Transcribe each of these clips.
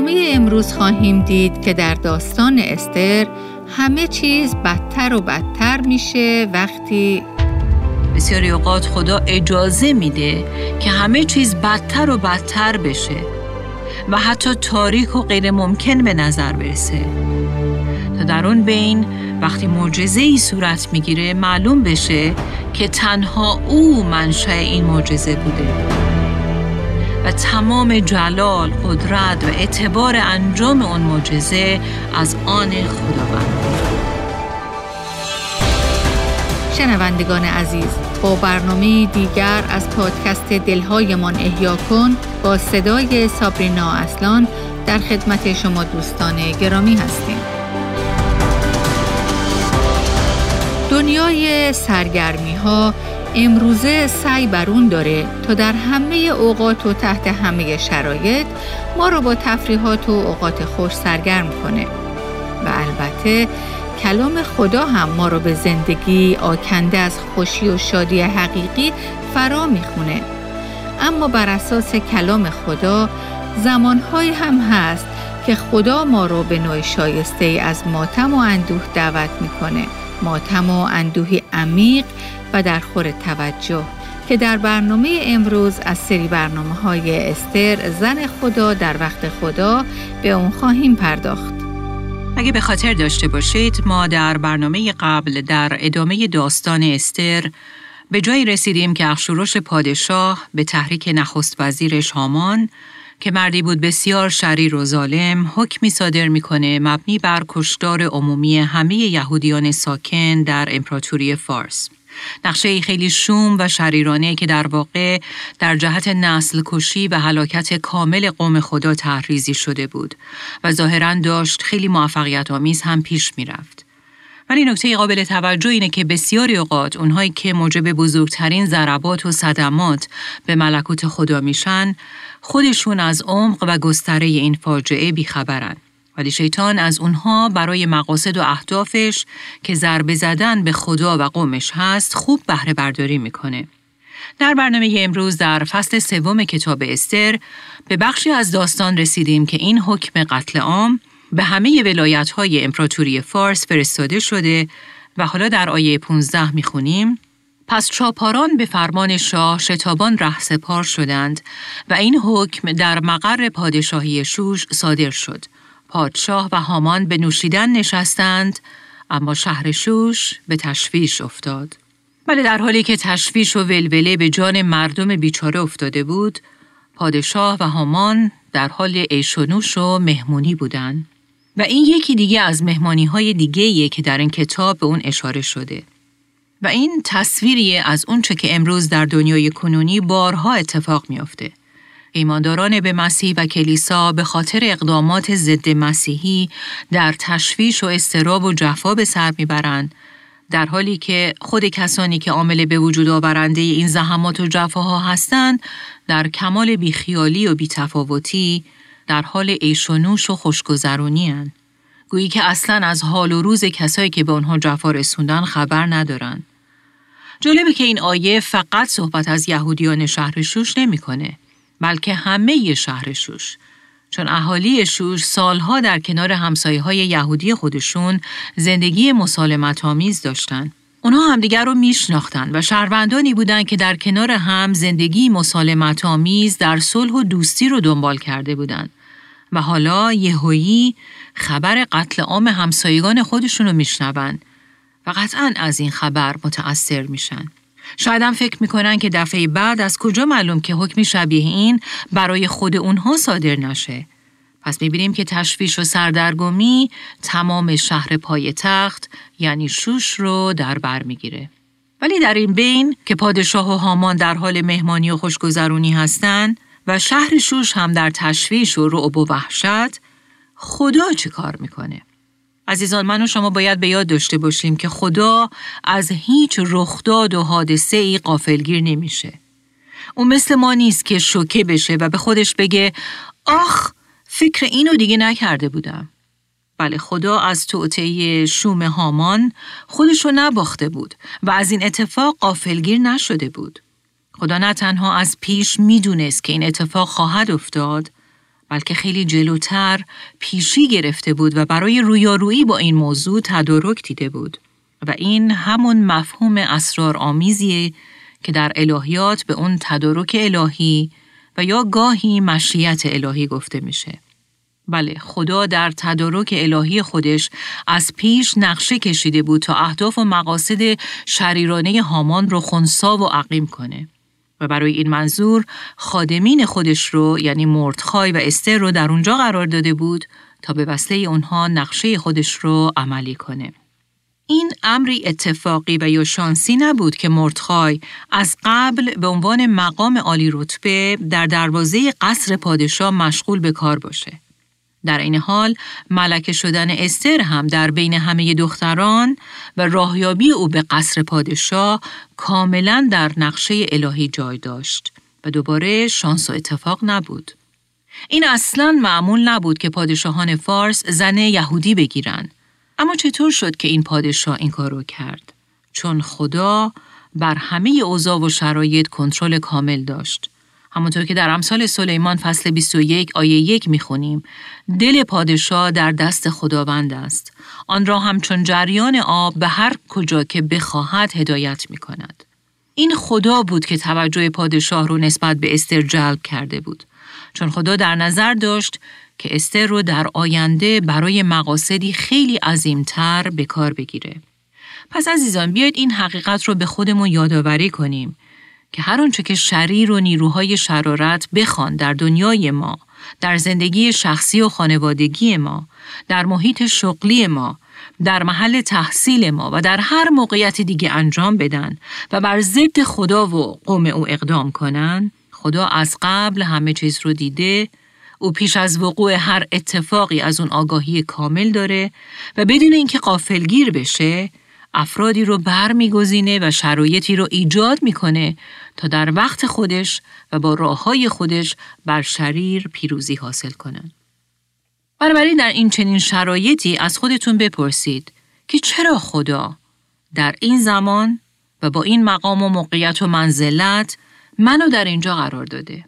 برنامه امروز خواهیم دید که در داستان استر همه چیز بدتر و بدتر میشه وقتی بسیاری اوقات خدا اجازه میده که همه چیز بدتر و بدتر بشه و حتی تاریک و غیر ممکن به نظر برسه. تا در اون بین وقتی معجزه ای صورت می‌گیره معلوم بشه که تنها او منشأ این معجزه بوده. و تمام جلال، قدرت و اعتبار انجام اون معجزه از آن خداوند. شنوندگان عزیز با برنامه دیگر از پادکست دلهایمان احیا کن با صدای سابرینا اصلان در خدمت شما دوستان گرامی هستیم. دنیای سرگرمی ها امروزه سعی بر اون داره تا در همه اوقات و تحت همه شرایط ما رو با تفریحات و اوقات خوش سرگرم کنه. و البته کلام خدا هم ما رو به زندگی آکنده از خوشی و شادی حقیقی فرا می‌خونه. اما بر اساس کلام خدا زمانهایی هم هست که خدا ما رو به نوع شایسته از ماتم و اندوه دعوت می‌کنه. ماتم و اندوهی عمیق و در خور توجه که در برنامه امروز از سری برنامه های استر زن خدا در وقت خدا به اون خواهیم پرداخت. اگه به خاطر داشته باشید ما در برنامه قبل در ادامه داستان استر به جایی رسیدیم که اخشورش پادشاه به تحریک نخست وزیرش هامان که مردی بود بسیار شریر و ظالم حکمی صادر می‌کنه مبنی بر کشتار عمومی همه یهودیان ساکن در امپراتوری فارس. نقشه خیلی شوم و شریرانه که در واقع در جهت نسل کشی و هلاکت کامل قوم خدا تحریزی شده بود و ظاهرا داشت خیلی موفقیت آمیز هم پیش می‌رفت. ولی نکته قابل توجه اینه که بسیاری اوقات اونهایی که موجب بزرگترین ضربات و صدمات به ملکوت خدا میشن خودشون از عمق و گستره این فاجعه بیخبرن. ولی شیطان از اونها برای مقاصد و اهدافش که ضربه زدن به خدا و قومش هست خوب بهره برداری می‌کنه. در برنامه امروز در فصل سوم کتاب استر به بخشی از داستان رسیدیم که این حکم قتل عام به همه ولایت های امپراتوری فارس فرستاده شده و حالا در آیه 15 می‌خونیم پس چاپاران به فرمان شاه شتابان ره سپار شدند و این حکم در مقر پادشاهی شوش صادر شد. پادشاه و هامان به نوشیدن نشستند اما شهر شوش به تشویش افتاد. ولی در حالی که تشویش و ولوله به جان مردم بیچاره افتاده بود، پادشاه و هامان در حال عیش و نوش و مهمونی بودند. و این یکی دیگه از مهمانی های دیگه که در این کتاب به اون اشاره شده. و این تصویری از اونچه که امروز در دنیای کنونی بارها اتفاق میافته. ایمانداران به مسیح و کلیسا به خاطر اقدامات ضد مسیحی در تشویش و استراب و جفا به سر می‌برند در حالی که خود کسانی که عامل به وجود آورنده این زحمات و جفاها هستند در کمال بیخیالی و بیتفاوتی در حال عیش و خوشگذرونی گویی که اصلا از حال و روز کسایی که به آنها جفا رسوندن خبر ندارند. جالبه که این آیه فقط صحبت از یهودیان شهر شوش نمی‌کنه بلکه همه شهر شوش چون اهالی شوش سالها در کنار همسایه های یهودی خودشون زندگی مسالمت آمیز داشتن. اونها همدیگر رو میشناختن و شهروندانی بودند که در کنار هم زندگی مسالمت آمیز در صلح و دوستی رو دنبال کرده بودند. و حالا یهویی خبر قتل عام همسایگان خودشون رو میشنوند قطعا از این خبر متأثر میشن. شاید هم فکر می‌کنن که دفعه بعد از کجا معلوم که حکمی شبیه این برای خود اونها صادر نشه. پس می‌بینیم که تشویش و سردرگمی تمام شهر پای تخت یعنی شوش رو در بر می‌گیره. ولی در این بین که پادشاه و هامان در حال مهمانی و خوشگذرونی هستند و شهر شوش هم در تشویش و رعب و وحشت خدا چه کار می‌کنه؟ عزیزان من و شما باید به یاد داشته باشیم که خدا از هیچ رخداد و حادثه ای قافلگیر نمیشه. اون مثل ما نیست که شوکه بشه و به خودش بگه آخ فکر اینو دیگه نکرده بودم. بله خدا از توطعه شوم هامان خودشو نباخته بود و از این اتفاق قافلگیر نشده بود. خدا نه تنها از پیش می‌دونست که این اتفاق خواهد افتاد بلکه خیلی جلوتر پیشی گرفته بود و برای رویارویی با این موضوع تدارک دیده بود و این همون مفهوم اسرار آمیزیه که در الهیات به اون تدارک الهی و یا گاهی مشیت الهی گفته میشه. بله خدا در تدارک الهی خودش از پیش نقشه کشیده بود تا اهداف و مقاصد شریرانه هامان رو خونسا و عقیم کنه. و برای این منظور خادمین خودش رو یعنی مردخای و استر رو در اونجا قرار داده بود تا به وسیله اونها نقشه خودش رو عملی کنه. این امری اتفاقی و یا شانسی نبود که مردخای از قبل به عنوان مقام عالی رتبه در دروازه قصر پادشاه مشغول به کار باشه. در این حال ملکه شدن استر هم در بین همه دختران و راهیابی او به قصر پادشاه کاملا در نقشه الهی جای داشت و دوباره شانس و اتفاق نبود. این اصلا معمول نبود که پادشاهان فارس زن یهودی بگیرن. اما چطور شد که این پادشاه این کارو کرد؟ چون خدا بر همه اوضاع و شرایط کنترل کامل داشت. همونطور که در امثال سلیمان فصل 21 آیه 1 می‌خونیم دل پادشاه در دست خداوند است آن را همچون جریان آب به هر کجا که بخواهد هدایت می کند. این خدا بود که توجه پادشاه رو نسبت به استر جلب کرده بود چون خدا در نظر داشت که استر رو در آینده برای مقاصدی خیلی عظیمتر به کار بگیره. پس عزیزان بیاید این حقیقت رو به خودمون یادآوری کنیم که هر آنچه که شریر و نیروهای شرارت بخوان در دنیای ما، در زندگی شخصی و خانوادگی ما، در محیط شغلی ما، در محل تحصیل ما و در هر موقعیت دیگه انجام بدن و بر ضد خدا و قوم او اقدام کنن، خدا از قبل همه چیز رو دیده او پیش از وقوع هر اتفاقی از اون آگاهی کامل داره و بدون اینکه قافلگیر بشه افرادی رو برمیگزینه و شرایطی رو ایجاد می‌کنه تا در وقت خودش و با راه های خودش بر شریر پیروزی حاصل کنن. بنابراین در این چنین شرایطی از خودتون بپرسید که چرا خدا در این زمان و با این مقام و موقعیت و منزلت منو در اینجا قرار داده؟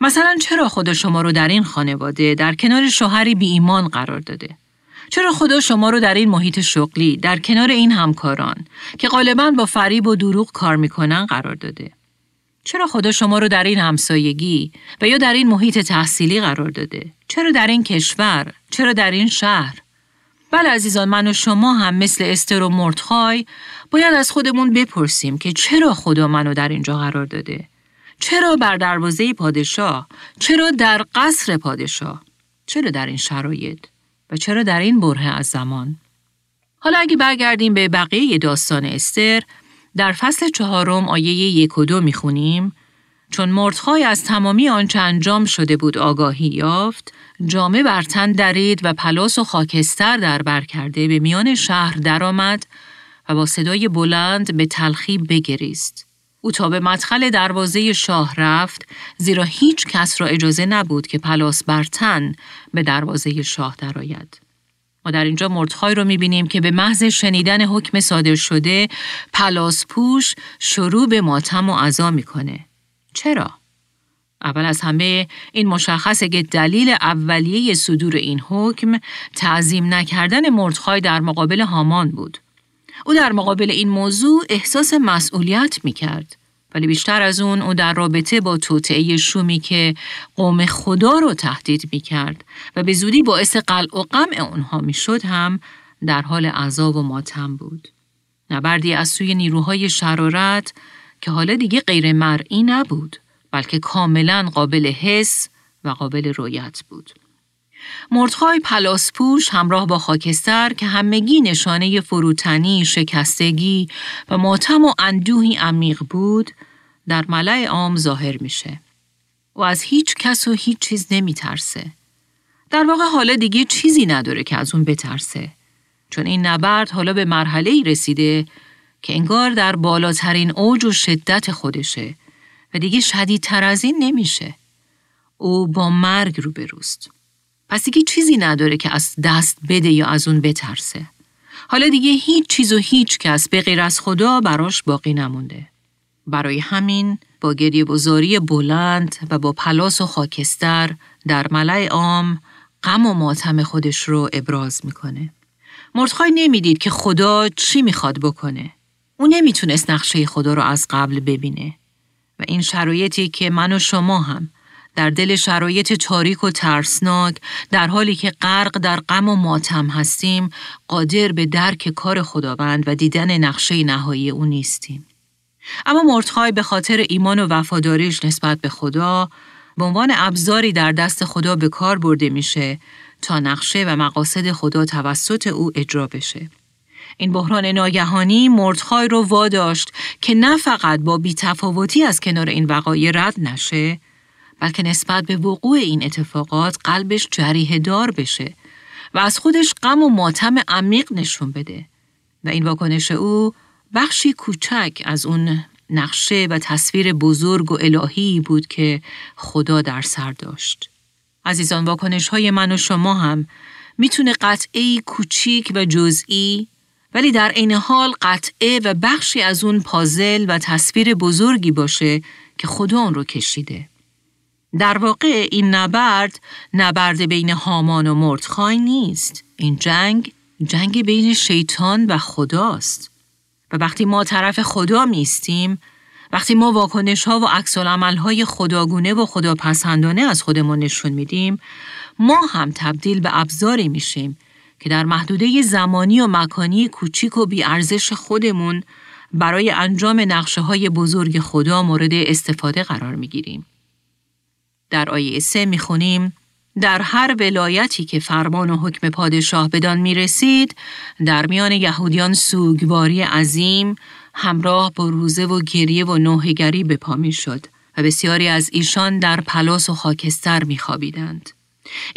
مثلا چرا خدا شما رو در این خانواده در کنار شوهری بی ایمان قرار داده؟ چرا خدا شما رو در این محیط شغلی در کنار این همکاران که غالبا با فریب و دروغ کار می‌کنن قرار داده؟ چرا خدا شما رو در این همسایگی و یا در این محیط تحصیلی قرار داده؟ چرا در این کشور؟ چرا در این شهر؟ بله عزیزان من و شما هم مثل استر و مردخای باید از خودمون بپرسیم که چرا خدا منو در اینجا قرار داده؟ چرا بر دروازه پادشاه؟ چرا در قصر پادشاه؟ چرا در این شرایط؟ و چرا در این بره از زمان؟ حالا اگه برگردیم به بقیه داستان استر، در فصل چهارم آیه یک و دو می‌خونیم چون مردخای از تمامی آنچه انجام شده بود آگاهی یافت، جامه بر تن درید و پلاس و خاکستر در بر کرده به میان شهر درآمد و با صدای بلند به تلخی بگریست. او تا به مدخل دروازه شاه رفت زیرا هیچ کس را اجازه نبود که پلاس بر تن به دروازه شاه درآید. ما در اینجا مردخای رو می‌بینیم که به محض شنیدن حکم صادر شده پلاس پوش شروع به ماتم و عذا می‌کنه. چرا؟ اول از همه این مشخصه که دلیل اولیه صدور این حکم تعظیم نکردن مردخای در مقابل هامان بود. او در مقابل این موضوع احساس مسئولیت می کرد. ولی بیشتر از اون او در رابطه با توطعه شومی که قوم خدا رو تهدید می کرد و به زودی باعث قلع و قمع اونها می هم در حال عذاب و ماتم بود. نبردی از سوی نیروهای شرارت که حالا دیگه غیر مرئی نبود بلکه کاملا قابل حس و قابل رویت بود. مردخای پلاسپوش همراه با خاکستر که همگی نشانه فروتنی، شکستگی و ماتم و اندوهی عمیق بود، در ملع عام ظاهر میشه. و از هیچ کس و هیچ چیز نمی ترسه. در واقع حالا دیگه چیزی نداره که از اون بترسه. چون این نبرد حالا به مرحله ای رسیده که انگار در بالاترین اوج و شدت خودشه و دیگه شدیدتر از این نمیشه. او با مرگ روبروست. پس دیگه چیزی نداره که از دست بده یا از اون بترسه. حالا دیگه هیچ چیز و هیچ کس به غیر از خدا براش باقی نمونده. برای همین با گریه بزاری بلند و با پلاس و خاکستر در ملع عام غم و ماتم خودش رو ابراز می‌کنه. مردخای نمی‌دید که خدا چی می‌خواد بکنه. او نمی‌تونست نقشه خدا رو از قبل ببینه. و این شرایطی که من و شما هم در دل شرایط تاریک و ترسناک در حالی که غرق در غم و ماتم هستیم قادر به درک کار خداوند و دیدن نقشه نهایی او نیستیم. اما مردخای به خاطر ایمان و وفاداریش نسبت به خدا به عنوان ابزاری در دست خدا به کار برده میشه تا نقشه و مقاصد خدا توسط او اجرا بشه. این بحران ناگهانی مردخای رو واداشت که نه فقط با بیتفاوتی از کنار این وقایع رد نشه بلکه نسبت به وقوع این اتفاقات قلبش جریه دار بشه و از خودش غم و ماتم عمیق نشون بده و این واکنش او بخشی کوچک از اون نقشه و تصویر بزرگ و الهی بود که خدا در سر داشت. عزیزان واکنش های من و شما هم می‌تونه قطعی کوچیک و جزئی ولی در عین حال قطعه و بخشی از اون پازل و تصویر بزرگی باشه که خدا اون رو کشیده. در واقع این نبرد نبرد بین هامان و مردخای نیست. این جنگ جنگ بین شیطان و خداست. و وقتی ما طرف خدا میستیم وقتی ما واکنش ها و عکس های خداگونه و خداپسندانه از خودمون نشون میدیم ما هم تبدیل به ابزاری میشیم که در محدوده زمانی و مکانی کوچیک و بیارزش خودمون برای انجام نقشه های بزرگ خدا مورد استفاده قرار می‌گیریم. در آیه سه می‌خونیم در هر ولایتی که فرمان و حکم پادشاه بدان می رسید، در میان یهودیان سوگواری عظیم همراه با روزه و گریه و نوهگری به پا می شد و بسیاری از ایشان در پلاس و خاکستر می خوابیدند.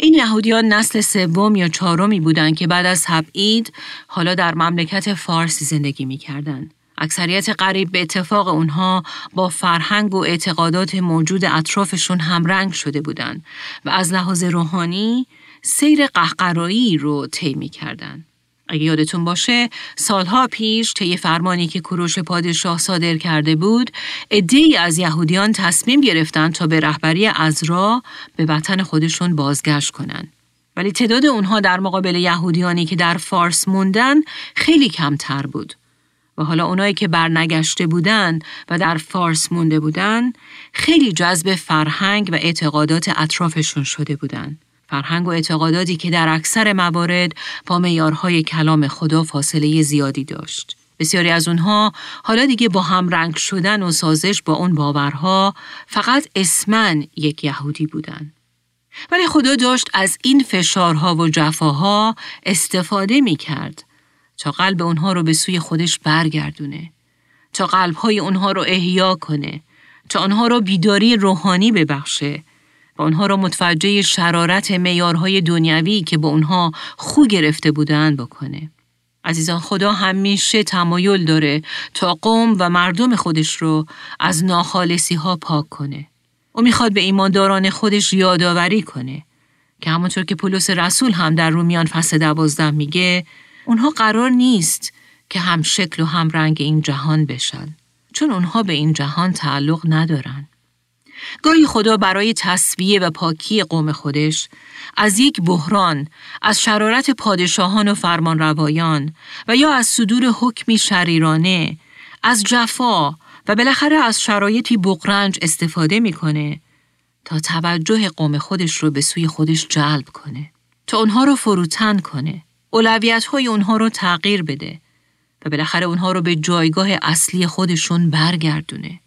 این یهودیان نسل سوم یا چهارمی بودند که بعد از تبعید حالا در مملکت فارس زندگی می کردن. اکثریت قریب به اتفاق اونها با فرهنگ و اعتقادات موجود اطرافشون همرنگ شده بودند و از لحاظ روحانی سیر قهقرایی رو طی می کردن. اگه یادتون باشه سالها پیش طی فرمانی که کوروش پادشاه صادر کرده بود عدهای از یهودیان تصمیم گرفتن تا به رهبری ازرا به وطن خودشون بازگشت کنند. ولی تعداد اونها در مقابل یهودیانی که در فارس موندن خیلی کمتر بود. و حالا اونایی که برنگشته بودن و در فارس مونده بودن خیلی جذب فرهنگ و اعتقادات اطرافشون شده بودن. فرهنگ و اعتقاداتی که در اکثر موارد با معیارهای کلام خدا فاصله زیادی داشت. بسیاری از اونها حالا دیگه با هم رنگ شدن و سازش با اون باورها فقط اسمن یک یهودی بودن. ولی خدا داشت از این فشارها و جفاها استفاده می کرد تا قلب اونها رو به سوی خودش برگردونه تا قلبهای اونها رو احیا کنه تا آنها رو بیداری روحانی ببخشه و آنها را متوجه شرارت میارهای دنیوی که با اونها خو گرفته بودن بکنه. عزیزان خدا همیشه تمایل داره تا قوم و مردم خودش رو از ناخالصی ها پاک کنه. او می‌خواد به ایمانداران خودش یادآوری کنه که همونطور که پولس رسول هم در رومیان فصل دوازده میگه اونها قرار نیست که هم شکل و هم رنگ این جهان بشن چون اونها به این جهان تعلق ندارن. گاهی خدا برای تصویه و پاکی قوم خودش از یک بحران، از شرارت پادشاهان و فرمان روایان و یا از صدور حکمی شریرانه، از جفا و بالاخره از شرایطی بقرنج استفاده می‌کنه تا توجه قوم خودش رو به سوی خودش جلب کنه، تا اونها رو فروتن کنه، اولویت های اونها رو تغییر بده و بالاخره اونها رو به جایگاه اصلی خودشون برگردونه.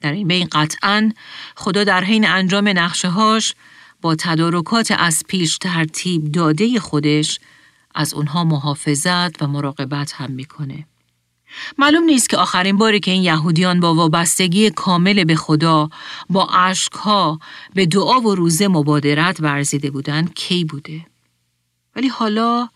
در این بین قطعا خدا در حین انجام نقشه هاش با تدارکات از پیش ترتیب داده خودش از اونها محافظت و مراقبت هم می‌کنه. معلوم نیست که آخرین باری که این یهودیان با وابستگی کامل به خدا با عشقها به دعا و روزه مبادرت ورزیده بودن کی بوده. ولی حالا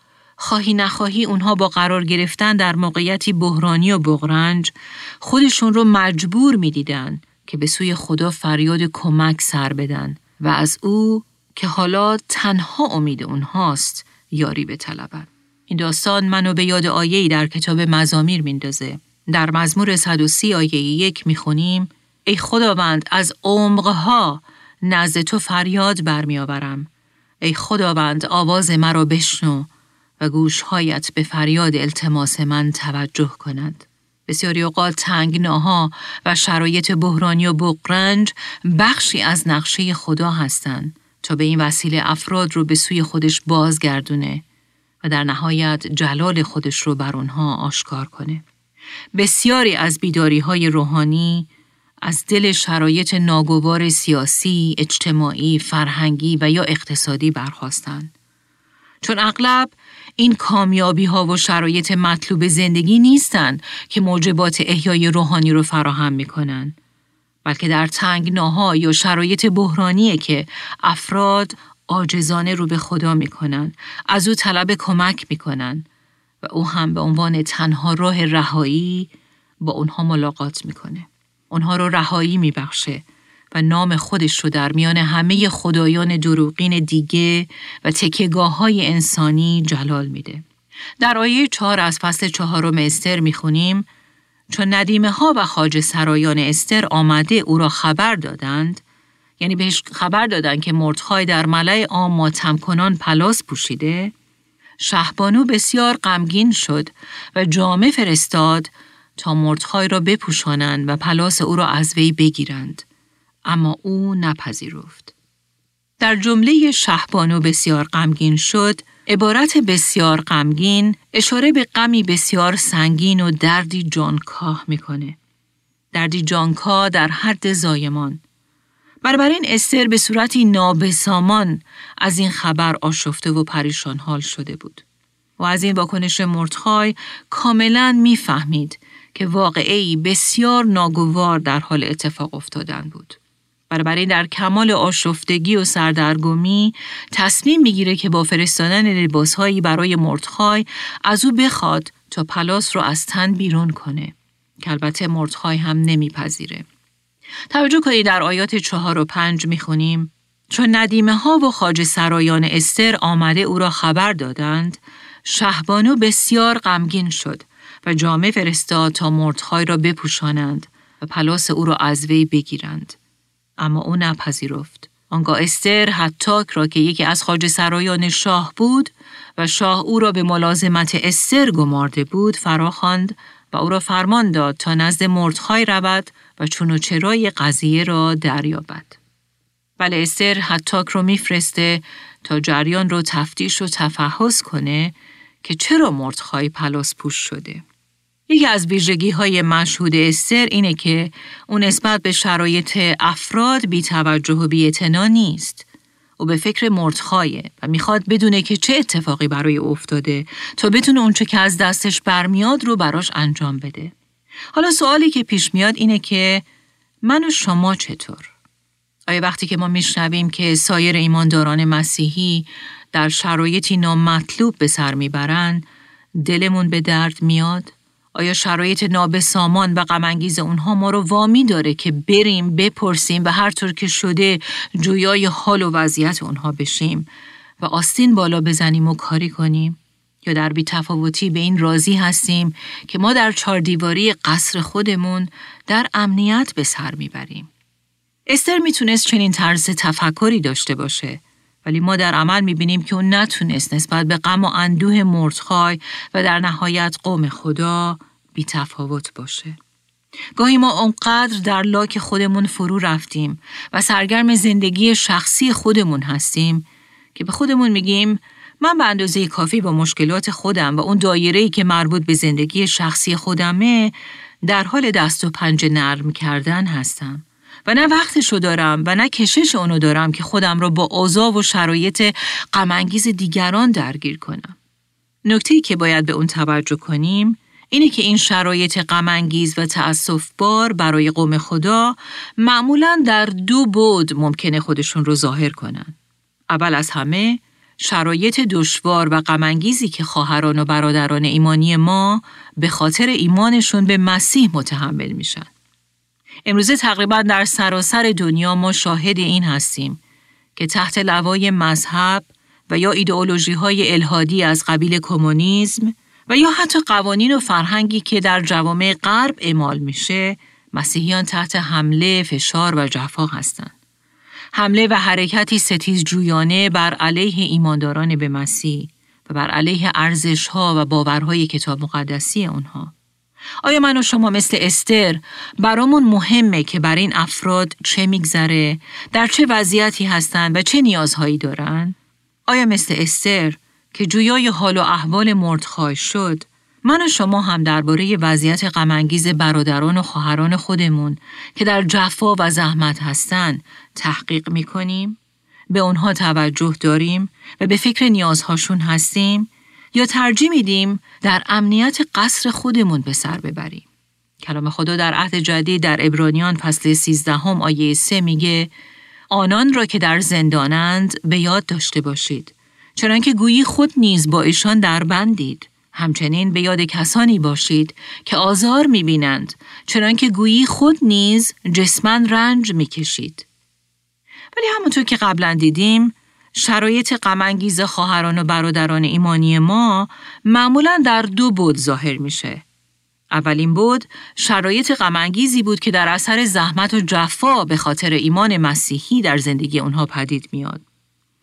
خواهی نخواهی اونها با قرار گرفتن در موقعیتی بحرانی و بغرنج خودشون رو مجبور می‌دیدن که به سوی خدا فریاد کمک سر بدن و از او که حالا تنها امید اونهاست یاری به طلبن. این داستان منو به یاد آیه‌ای در کتاب مزامیر میندازه. در مزمور 130 آیه یک می‌خونیم ای خداوند از عمقها نزد تو فریاد برمیآورم ای خداوند آواز مرا بشنو و گوشهایت به فریاد التماس من توجه کنند. بسیاری اوقات تنگناها و شرایط بحرانی و بقرنج بخشی از نقشه خدا هستند تا به این وسیله افراد رو به سوی خودش بازگردونه و در نهایت جلال خودش رو بر اونها آشکار کنه. بسیاری از بیداری های روحانی از دل شرایط ناگوار سیاسی، اجتماعی، فرهنگی و یا اقتصادی برخواستند. چون اغلب این کامیابی ها و شرایط مطلوب زندگی نیستند که موجبات احیای روحانی رو فراهم می کنن. بلکه در تنگناها یا شرایط بحرانیه که افراد آجزانه رو به خدا می کنن. از او طلب کمک می کنن و او هم به عنوان تنها راه رهایی با اونها ملاقات می‌کنه. اونها رو رهایی میبخشه و نام خودش رو در میان همه خدایان دروغین دیگه و تکیگاه های انسانی جلال میده. در آیه چهار از فصل چهارم استر می‌خونیم چون ندیمه ها و خاج سرایان استر آمده او را خبر دادند یعنی بهش خبر دادند که مردخای در ملای عام ماتم کنان پلاس پوشیده شهبانو بسیار غمگین شد و جامه فرستاد تا مردخای را بپوشانند و پلاس او را از وی بگیرند اما او نپذیرفت. در جمله شهبانو بسیار غمگین شد عبارت بسیار غمگین اشاره به غمی بسیار سنگین و دردی جانکاه می‌کنه. دردی جانکاه در حد زایمان. این استر به صورتی نابسامان از این خبر آشفته و پریشان حال شده بود. و از این واکنش مرتخای کاملا می‌فهمید که واقعی بسیار ناگوار در حال اتفاق افتادن بود. این در کمال آشفتگی و سردرگمی تصمیم می‌گیره که با فرستادن لباسهایی برای مرتخای از او بخواد تا پلاس رو از تن بیرون کنه که البته مرتخای هم نمیپذیره. توجه کنید در آیات چهار و پنج می‌خونیم چون ندیمه ها و خاج سرایان استر آمده او را خبر دادند شهبانو بسیار غمگین شد و جامه فرستاد تا مردخای را بپوشانند و پلاس او را از وی بگیرند. اما او نپذیرفت. آنگاه استر حتاک را که یکی از خاج سرایان شاه بود و شاه او را به ملازمت استر گمارده بود فراخواند و او را فرمان داد تا نزد مردخای رود و چون و چرای قضیه را دریابد. بله استر حتاک رو میفرسته تا جریان رو تفتیش و تفحص کنه که چرا مردخای پلاس پوش شده. یکی از ویژگی های مشهود استر اینه که اون نسبت به شرایط افراد بی توجه و بی نیست. او به فکر مردخایه و می‌خواد بدونه که چه اتفاقی برای افتاده تا بتونه اونچه که از دستش برمیاد رو براش انجام بده. حالا سوالی که پیش میاد اینه که من و شما چطور؟ آیا وقتی که ما میشنویم که سایر ایمانداران مسیحی در شرایطی نامطلوب به سر می‌برند دلمون به درد میاد؟ آیا شرایط نابسامان و غمانگیز اونها ما رو وامی داره که بریم بپرسیم و هر طور که شده جویای حال و وضعیت اونها بشیم و آستین بالا بزنیم و کاری کنیم؟ یا در بی تفاوتی به این راضی هستیم که ما در چاردیواری قصر خودمون در امنیت به سر می‌بریم. استر می‌تونست چنین طرز تفکری داشته باشه ولی ما در عمل می‌بینیم که اون نتونست نسبت به غم و اندوه مردخای و در نهایت قوم خدا بی تفاوت باشه. گاهی ما اونقدر در لاک خودمون فرو رفتیم و سرگرم زندگی شخصی خودمون هستیم که به خودمون میگیم من به اندازه کافی با مشکلات خودم و اون دایره‌ای که مربوط به زندگی شخصی خودمه در حال دست و پنجه نرم کردن هستم. و نه وقتشو دارم و نه کشش اونو دارم که خودم رو با اوضاع و شرایط غمانگیز دیگران درگیر کنم. نکته که باید به اون توجه کنیم اینه که این شرایط غمانگیز و تأسف بار برای قوم خدا معمولا در دو بود ممکنه خودشون رو ظاهر کنن. اول از همه شرایط دشوار و غمانگیزی که خواهران و برادران ایمانی ما به خاطر ایمانشون به مسیح متحمل میشن. امروزه تقریبا در سراسر دنیا ما شاهد این هستیم که تحت لوای مذهب و یا ایدئولوژی های الهادی از قبیل کمونیسم و یا حتی قوانین و فرهنگی که در جوامع غرب اعمال میشه مسیحیان تحت حمله، فشار و جفا هستند. حمله و حرکتی ستیز جویانه بر علیه ایمانداران به مسیح و بر علیه ارزش ها و باورهای کتاب مقدسی آنها. آیا من و شما مثل استر برامون مهمه که بر این افراد چه میگذره، در چه وضعیتی هستند و چه نیازهایی دارن؟ آیا مثل استر که جویای حال و احوال مردخای شد، من و شما هم درباره وضعیت غمانگیز برادران و خواهران خودمون که در جفا و زحمت هستند تحقیق می‌کنیم؟ به اونها توجه داریم و به فکر نیازهاشون هستیم یا ترجیح میدیم در امنیت قصر خودمون به سر ببریم. کلام خدا در عهد جدید در ابرانیان فصل 13 هم آیه 3 میگه آنان را که در زندانند به یاد داشته باشید. چنانکه گویی خود نیز با ایشان در بندید همچنین به یاد کسانی باشید که آزار می‌بینند. چنانکه گویی خود نیز جسمن رنج می‌کشید. ولی همونطور که قبلا دیدیم شرایط غمانگیز خواهران و برادران ایمانی ما معمولا در دو بود ظاهر میشه. اولین بود شرایط غمانگیزی بود که در اثر زحمت و جفا به خاطر ایمان مسیحی در زندگی اونها پدید میاد.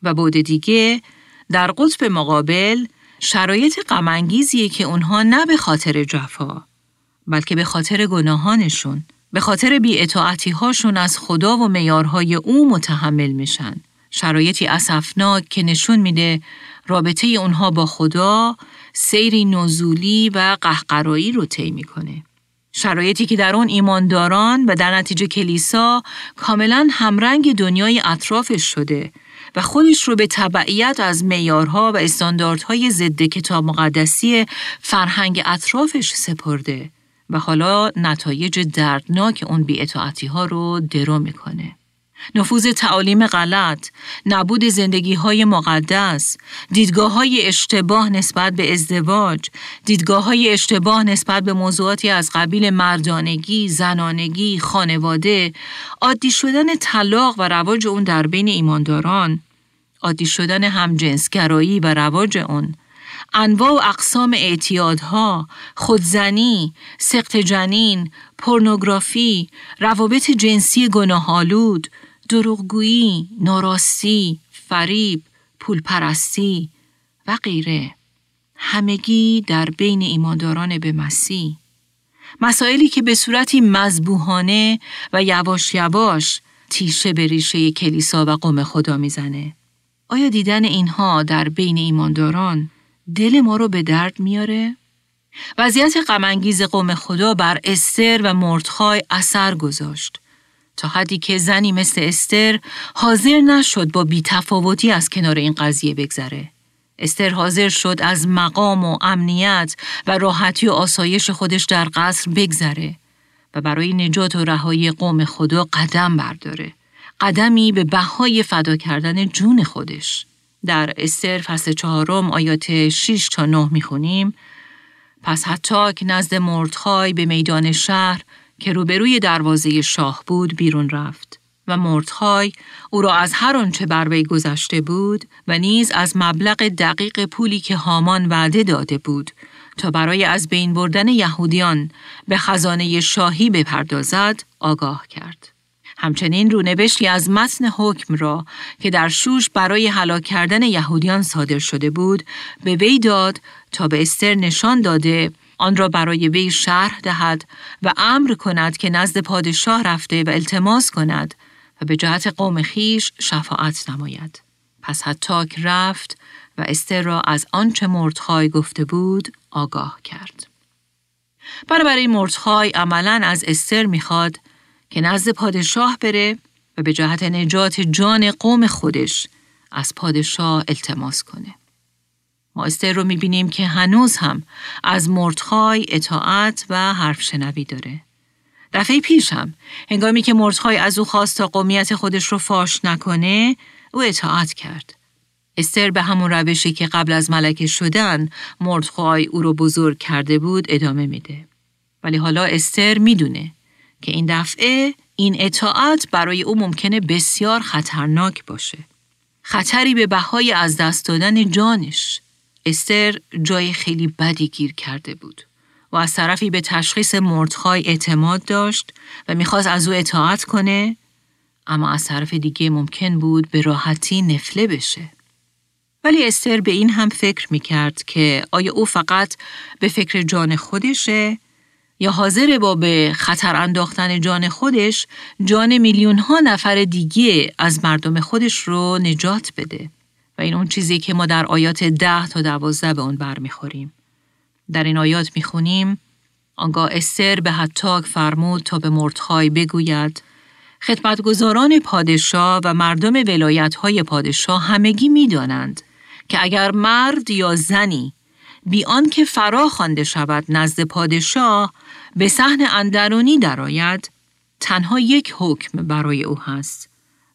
و بود دیگه در قطب مقابل شرایط غمانگیزیه که اونها نه به خاطر جفا بلکه به خاطر گناهانشون به خاطر بیاطاعتی هاشون از خدا و میارهای او متحمل میشن. شرایطی اسفناک که نشون میده رابطه اونها با خدا سیری نزولی و قهقرایی رو طی می‌کنه. شرایطی که در اون ایمانداران و در نتیجه کلیسا کاملا همرنگ دنیای اطرافش شده و خودش رو به تبعیت از میارها و استانداردهای ضد کتاب مقدسی فرهنگ اطرافش سپرده و حالا نتایج دردناک اون بیاطاعتی ها رو درو می‌کنه. نفوذ تعالیم غلط، نبود زندگی های مقدس، دیدگاه های اشتباه نسبت به ازدواج، دیدگاه های اشتباه نسبت به موضوعاتی از قبیل مردانگی، زنانگی، خانواده، عادی شدن طلاق و رواج اون در بین ایمانداران، عادی شدن همجنسگرایی و رواج اون، انواع و اقسام اعتیادها، خودزنی، سقط جنین، پورنوگرافی، روابط جنسی گناهالود، دروغگویی، ناراستی، فریب، پولپرستی و غیره همگی در بین ایمانداران به مسیح مسائلی که به صورتی مذبوحانه و یواش یواش تیشه به ریشه کلیسا و قوم خدا می‌زنه. آیا دیدن اینها در بین ایمانداران دل ما رو به درد میاره؟ وضعیت غمانگیز قوم خدا بر استر و مردخای اثر گذاشت. تا حدی که زنی مثل استر حاضر نشد با بیتفاوتی از کنار این قضیه بگذره. استر حاضر شد از مقام و امنیت و راحتی و آسایش خودش در قصر بگذره و برای نجات و رهایی قوم خدا قدم برداره. قدمی به بهای فدا کردن جون خودش. در استر فصل چهارم آیات 6 تا 9 می‌خونیم پس حتی که نزد مردخای به میدان شهر که روبروی دروازه شاه بود بیرون رفت و مردخای او را از هر آنچه بر وی گذشته بود و نیز از مبلغ دقیق پولی که هامان وعده داده بود تا برای از بین بردن یهودیان به خزانه شاهی بپردازد آگاه کرد. همچنین رونوشتی از متن حکم را که در شوش برای هلاک کردن یهودیان صادر شده بود به وی داد تا به استر نشان داده آن را برای وی شرح دهد و امر کند که نزد پادشاه رفته و التماس کند و به جهت قوم خیش شفاعت نماید. پس حتاک رفت و استر را از آنچه مردخای گفته بود آگاه کرد. برای مردخای عملا از استر می‌خواد که نزد پادشاه بره و به جهت نجات جان قوم خودش از پادشاه التماس کنه. استر رو می‌بینیم که هنوز هم از مردخای اطاعت و حرف شنوی داره. دفعه پیش هم هنگامی که مردخای از او خواست تا قومیت خودش رو فاش نکنه او اطاعت کرد. استر به همون روشی که قبل از ملکه شدن مردخای او رو بزرگ کرده بود ادامه میده. ولی حالا استر می‌دونه که این دفعه این اطاعت برای او ممکنه بسیار خطرناک باشه. خطری به بهای از دست دادن جانش. استر جای خیلی بدی گیر کرده بود و از طرفی به تشخیص مردخای اعتماد داشت و می‌خواست از او اطاعت کنه اما از طرف دیگه ممکن بود به راحتی نفله بشه. ولی استر به این هم فکر می کرد که آیا او فقط به فکر جان خودشه یا حاضر با به خطر انداختن جان خودش جان میلیون ها نفر دیگه از مردم خودش رو نجات بده و این اون چیزی که ما در آیات ده تا دوازده به اون برمیخوریم. در این آیات می‌خونیم آنگاه استر به حتاک فرمود تا به مردخای بگوید خدمتگزاران پادشاه و مردم ولایت های پادشاه همگی می‌دانند که اگر مرد یا زنی بیان که فرا خوانده شود نزد پادشاه به صحن اندرونی درآید تنها یک حکم برای او هست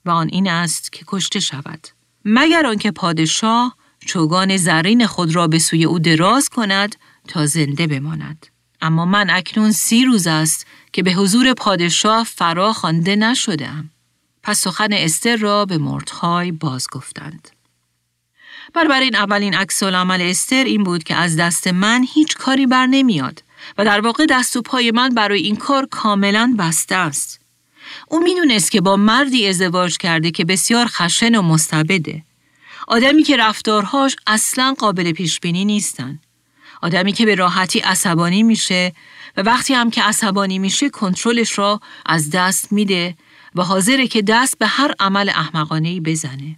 و آن این است که کشته شود مگر آنکه پادشاه چوگان زرین خود را به سوی او دراز کند تا زنده بماند. اما من اکنون سی روز است که به حضور پادشاه فرا خوانده نشدم پس سخن استر را به مردخای باز گفتند. این اولین عکس عمل استر این بود که از دست من هیچ کاری بر نمیاد و در واقع دست و پای من برای این کار کاملا بسته است. او می‌دونست که با مردی ازدواج کرده که بسیار خشن و مستبده. آدمی که رفتارهاش اصلا قابل پیش بینی نیستن. آدمی که به راحتی عصبانی میشه و وقتی هم که عصبانی میشه کنترلش را از دست میده و حاضره که دست به هر عمل احمقانه ای بزنه.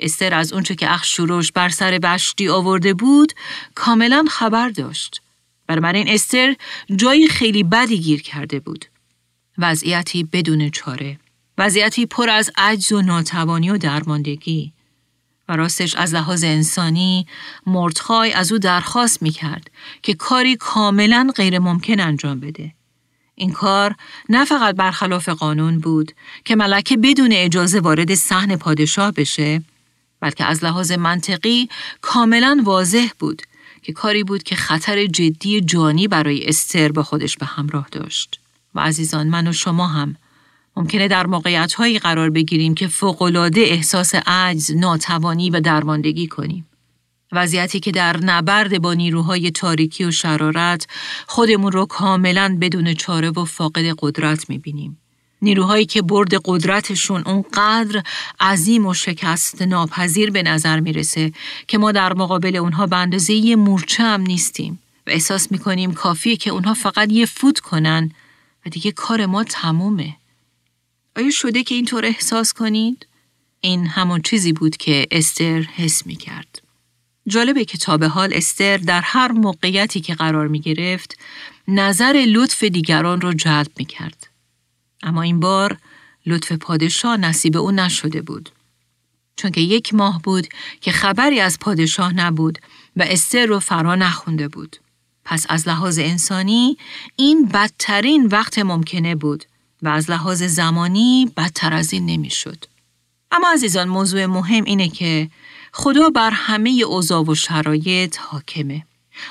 استر از اونچه که اخ شروش بر سر بشتی آورده بود کاملا خبر داشت. این استر جایی خیلی بدی گیر کرده بود. وضعیتی بدون چاره. وضعیتی پر از عجز و ناتوانی و درماندگی. و راستش از لحاظ انسانی مردخای از او درخواست می کرد که کاری کاملا غیر ممکن انجام بده. این کار نه فقط برخلاف قانون بود که ملکه بدون اجازه وارد صحن پادشاه بشه بلکه از لحاظ منطقی کاملا واضح بود که کاری بود که خطر جدی جانی برای استر با خودش به همراه داشت. و عزیزان من و شما هم ممکنه در موقعیت هایی قرار بگیریم که فوقالعاده احساس عجز، ناتوانی و درماندگی کنیم. وضعیتی که در نبرد با نیروهای تاریکی و شرارت خودمون رو کاملا بدون چاره و فاقد قدرت می‌بینیم. نیروهایی که برد قدرتشون اونقدر عظیم و شکست ناپذیر به نظر می‌رسه که ما در مقابل اونها به اندازه یه مورچه هم نیستیم و احساس می‌کنیم کافیه که اونها فقط یه فوت کنن و دیگه کار ما تمومه. آیا شده که اینطور احساس کنید؟ این همون چیزی بود که استر حس می کرد. جالبه که تا به حال استر در هر موقعیتی که قرار می گرفت نظر لطف دیگران را جلب می کرد. اما این بار لطف پادشاه نصیب او نشده بود. چون که یک ماه بود که خبری از پادشاه نبود و استر رو فرا نخونده بود. پس از لحاظ انسانی این بدترین وقت ممکنه بود و از لحاظ زمانی بدتر از این نمی‌شد. اما عزیزان موضوع مهم اینه که خدا بر همه اوضاع و شرایط حاکمه.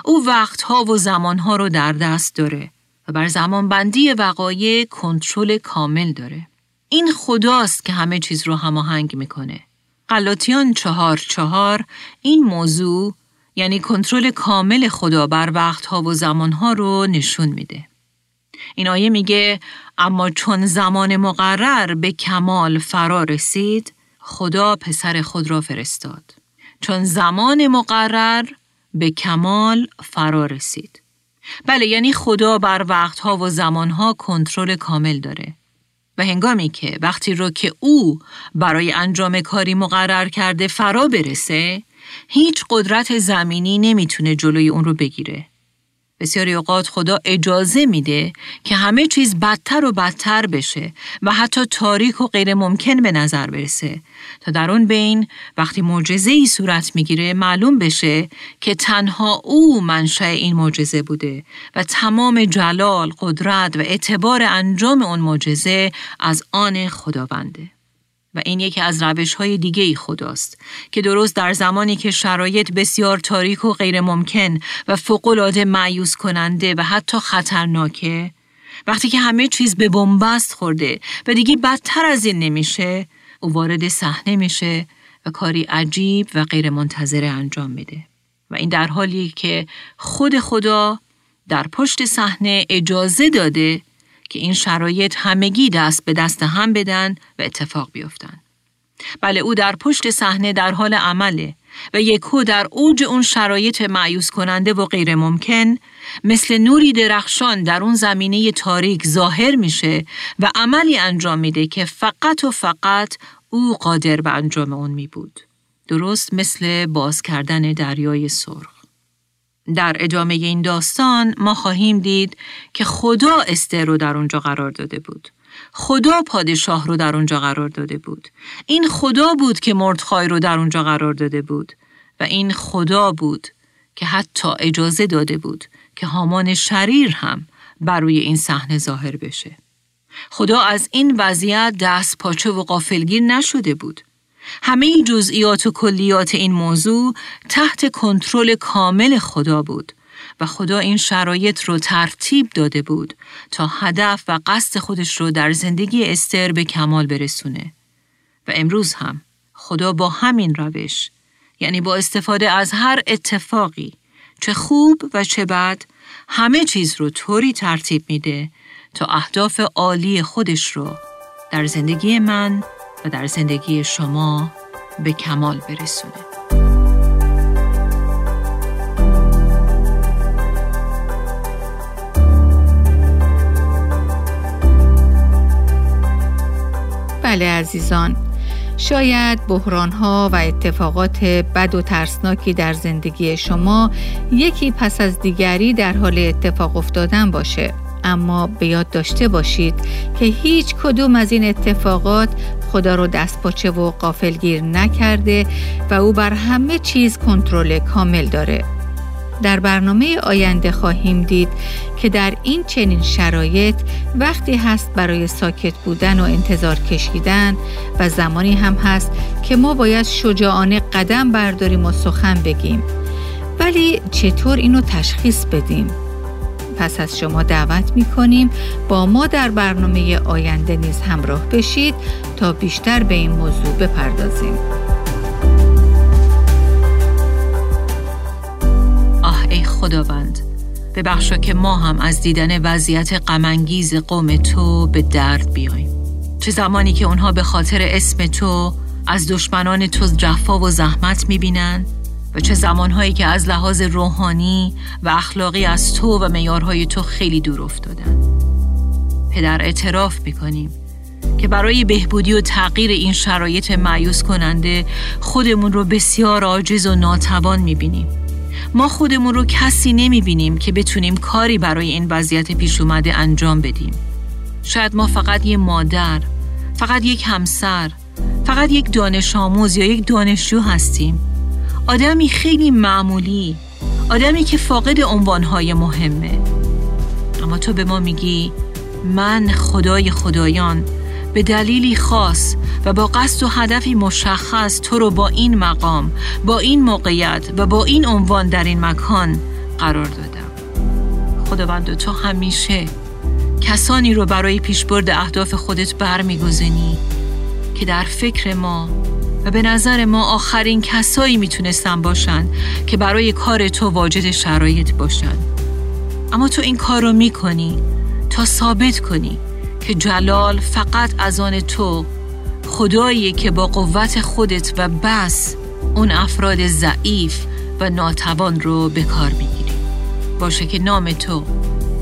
او وقتها و زمانها رو در دست داره و بر زمانبندی وقایع کنترل کامل داره. این خداست که همه چیز رو هماهنگ می‌کنه. قلاتیان چهار چهار این موضوع یعنی کنترل کامل خدا بر وقتها و زمانها رو نشون میده. این آیه میگه اما چون زمان مقرر به کمال فرا رسید خدا پسر خود را فرستاد. چون زمان مقرر به کمال فرا رسید. بله یعنی خدا بر وقتها و زمانها کنترل کامل داره. و هنگامی که وقتی رو که او برای انجام کاری مقرر کرده فرا برسه هیچ قدرت زمینی نمی‌تونه جلوی اون رو بگیره. بسیاری اوقات خدا اجازه میده که همه چیز بدتر و بدتر بشه و حتی تاریک و غیر ممکن به نظر برسه تا در اون بین وقتی معجزه ای صورت می‌گیره معلوم بشه که تنها او منشأ این معجزه بوده و تمام جلال، قدرت و اعتبار انجام اون معجزه از آن خداونده. و این یکی از روش های دیگه خداست که درست در زمانی که شرایط بسیار تاریک و غیر ممکن و فوقالعاده معیوس کننده و حتی خطرناکه وقتی که همه چیز به بنبست خورده و دیگه بدتر از این نمیشه او وارد صحنه میشه و کاری عجیب و غیر منتظره انجام میده. و این در حالی که خود خدا در پشت صحنه اجازه داده که این شرایط همگی دست به دست هم بدن و اتفاق بیفتن. بله او در پشت صحنه در حال عمله و یکو در اوج اون شرایط معیوس کننده و غیر ممکن مثل نوری درخشان در اون زمینه تاریک ظاهر میشه و عملی انجام میده که فقط و فقط او قادر به انجام اون می بود. درست مثل باز کردن دریای سرخ. در ادامه این داستان ما خواهیم دید که خدا استر رو در اونجا قرار داده بود. خدا پادشاه رو در اونجا قرار داده بود. این خدا بود که مردخای رو در اونجا قرار داده بود. و این خدا بود که حتی اجازه داده بود که هامان شریر هم بر این صحنه ظاهر بشه. خدا از این وضعیت دست پاچه و قافلگیر نشده بود. همه جزئیات و کلیات این موضوع تحت کنترل کامل خدا بود و خدا این شرایط رو ترتیب داده بود تا هدف و قصد خودش رو در زندگی استر به کمال برسونه. و امروز هم خدا با همین روش یعنی با استفاده از هر اتفاقی چه خوب و چه بد همه چیز رو طوری ترتیب میده تا اهداف عالی خودش رو در زندگی من و در زندگی شما به کمال برسونه. بله عزیزان شاید بحران ها و اتفاقات بد و ترسناکی در زندگی شما یکی پس از دیگری در حال اتفاق افتادن باشه اما به یاد داشته باشید که هیچ کدوم از این اتفاقات خدا رو دست پاچه و قافلگیر نکرده و او بر همه چیز کنترل کامل داره. در برنامه آینده خواهیم دید که در این چنین شرایط وقتی هست برای ساکت بودن و انتظار کشیدن و زمانی هم هست که ما باید شجاعانه قدم برداریم و سخن بگیم. ولی چطور اینو تشخیص بدیم؟ پس از شما دعوت می کنیم با ما در برنامه آینده نیز همراه بشید تا بیشتر به این موضوع بپردازیم. آه ای خداوند ببخشا که ما هم از دیدن وضعیت غمانگیز قوم تو به درد بیایم. چه زمانی که اونها به خاطر اسم تو از دشمنان تو جفا و زحمت می‌بینن و چه زمانهایی که از لحاظ روحانی و اخلاقی از تو و میارهای تو خیلی دور افتادن. پدر اعتراف می‌کنیم که برای بهبودی و تغییر این شرایط معیوس کننده خودمون رو بسیار عاجز و ناتوان می‌بینیم. ما خودمون رو کسی نمی‌بینیم که بتونیم کاری برای این وضعیت پیش اومده انجام بدیم. شاید ما فقط یه مادر فقط یک همسر فقط یک دانش آموز یا یک دانشجو هستیم. آدمی خیلی معمولی آدمی که فاقد عنوانهای مهمه. اما تو به ما میگی من خدای خدایان به دلیلی خاص و با قصد و هدفی مشخص تو رو با این مقام با این موقعیت و با این عنوان در این مکان قرار دادم. خداوند تو همیشه کسانی رو برای پیشبرد اهداف خودت برمیگزینی که در فکر ما و به نظر ما آخرین کسایی می‌تونستن باشن که برای کار تو واجد شرایط باشن. اما تو این کار رو می‌کنی تا ثابت کنی که جلال فقط از آن تو خدایی که با قوت خودت و بس اون افراد ضعیف و ناتوان رو به کار می‌گیری. باشه که نام تو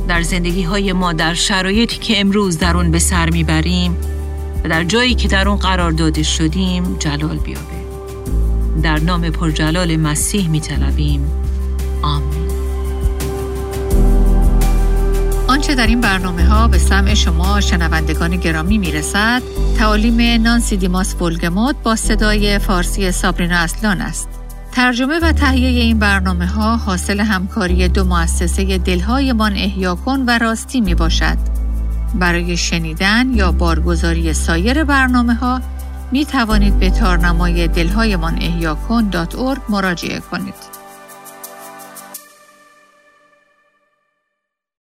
در زندگی های ما در شرایطی که امروز در اون به سر می‌بریم و در جایی که در اون قرار داده شدیم جلال بیابه. در نام پرجلال مسیح می طلبیم آمین. آنچه در این برنامه ها به سمع شما شنوندگان گرامی می رسد تعالیم نانسی دیماس بولگموت با صدای فارسی سابرینا اصلان است. ترجمه و تهیه این برنامه ها حاصل همکاری دو مؤسسه دلهایمان احیا کن و راستی می باشد. برای شنیدن یا بارگزاری سایر برنامه ها می توانید به تارنمای دلهایمان احیا کن مراجعه کنید.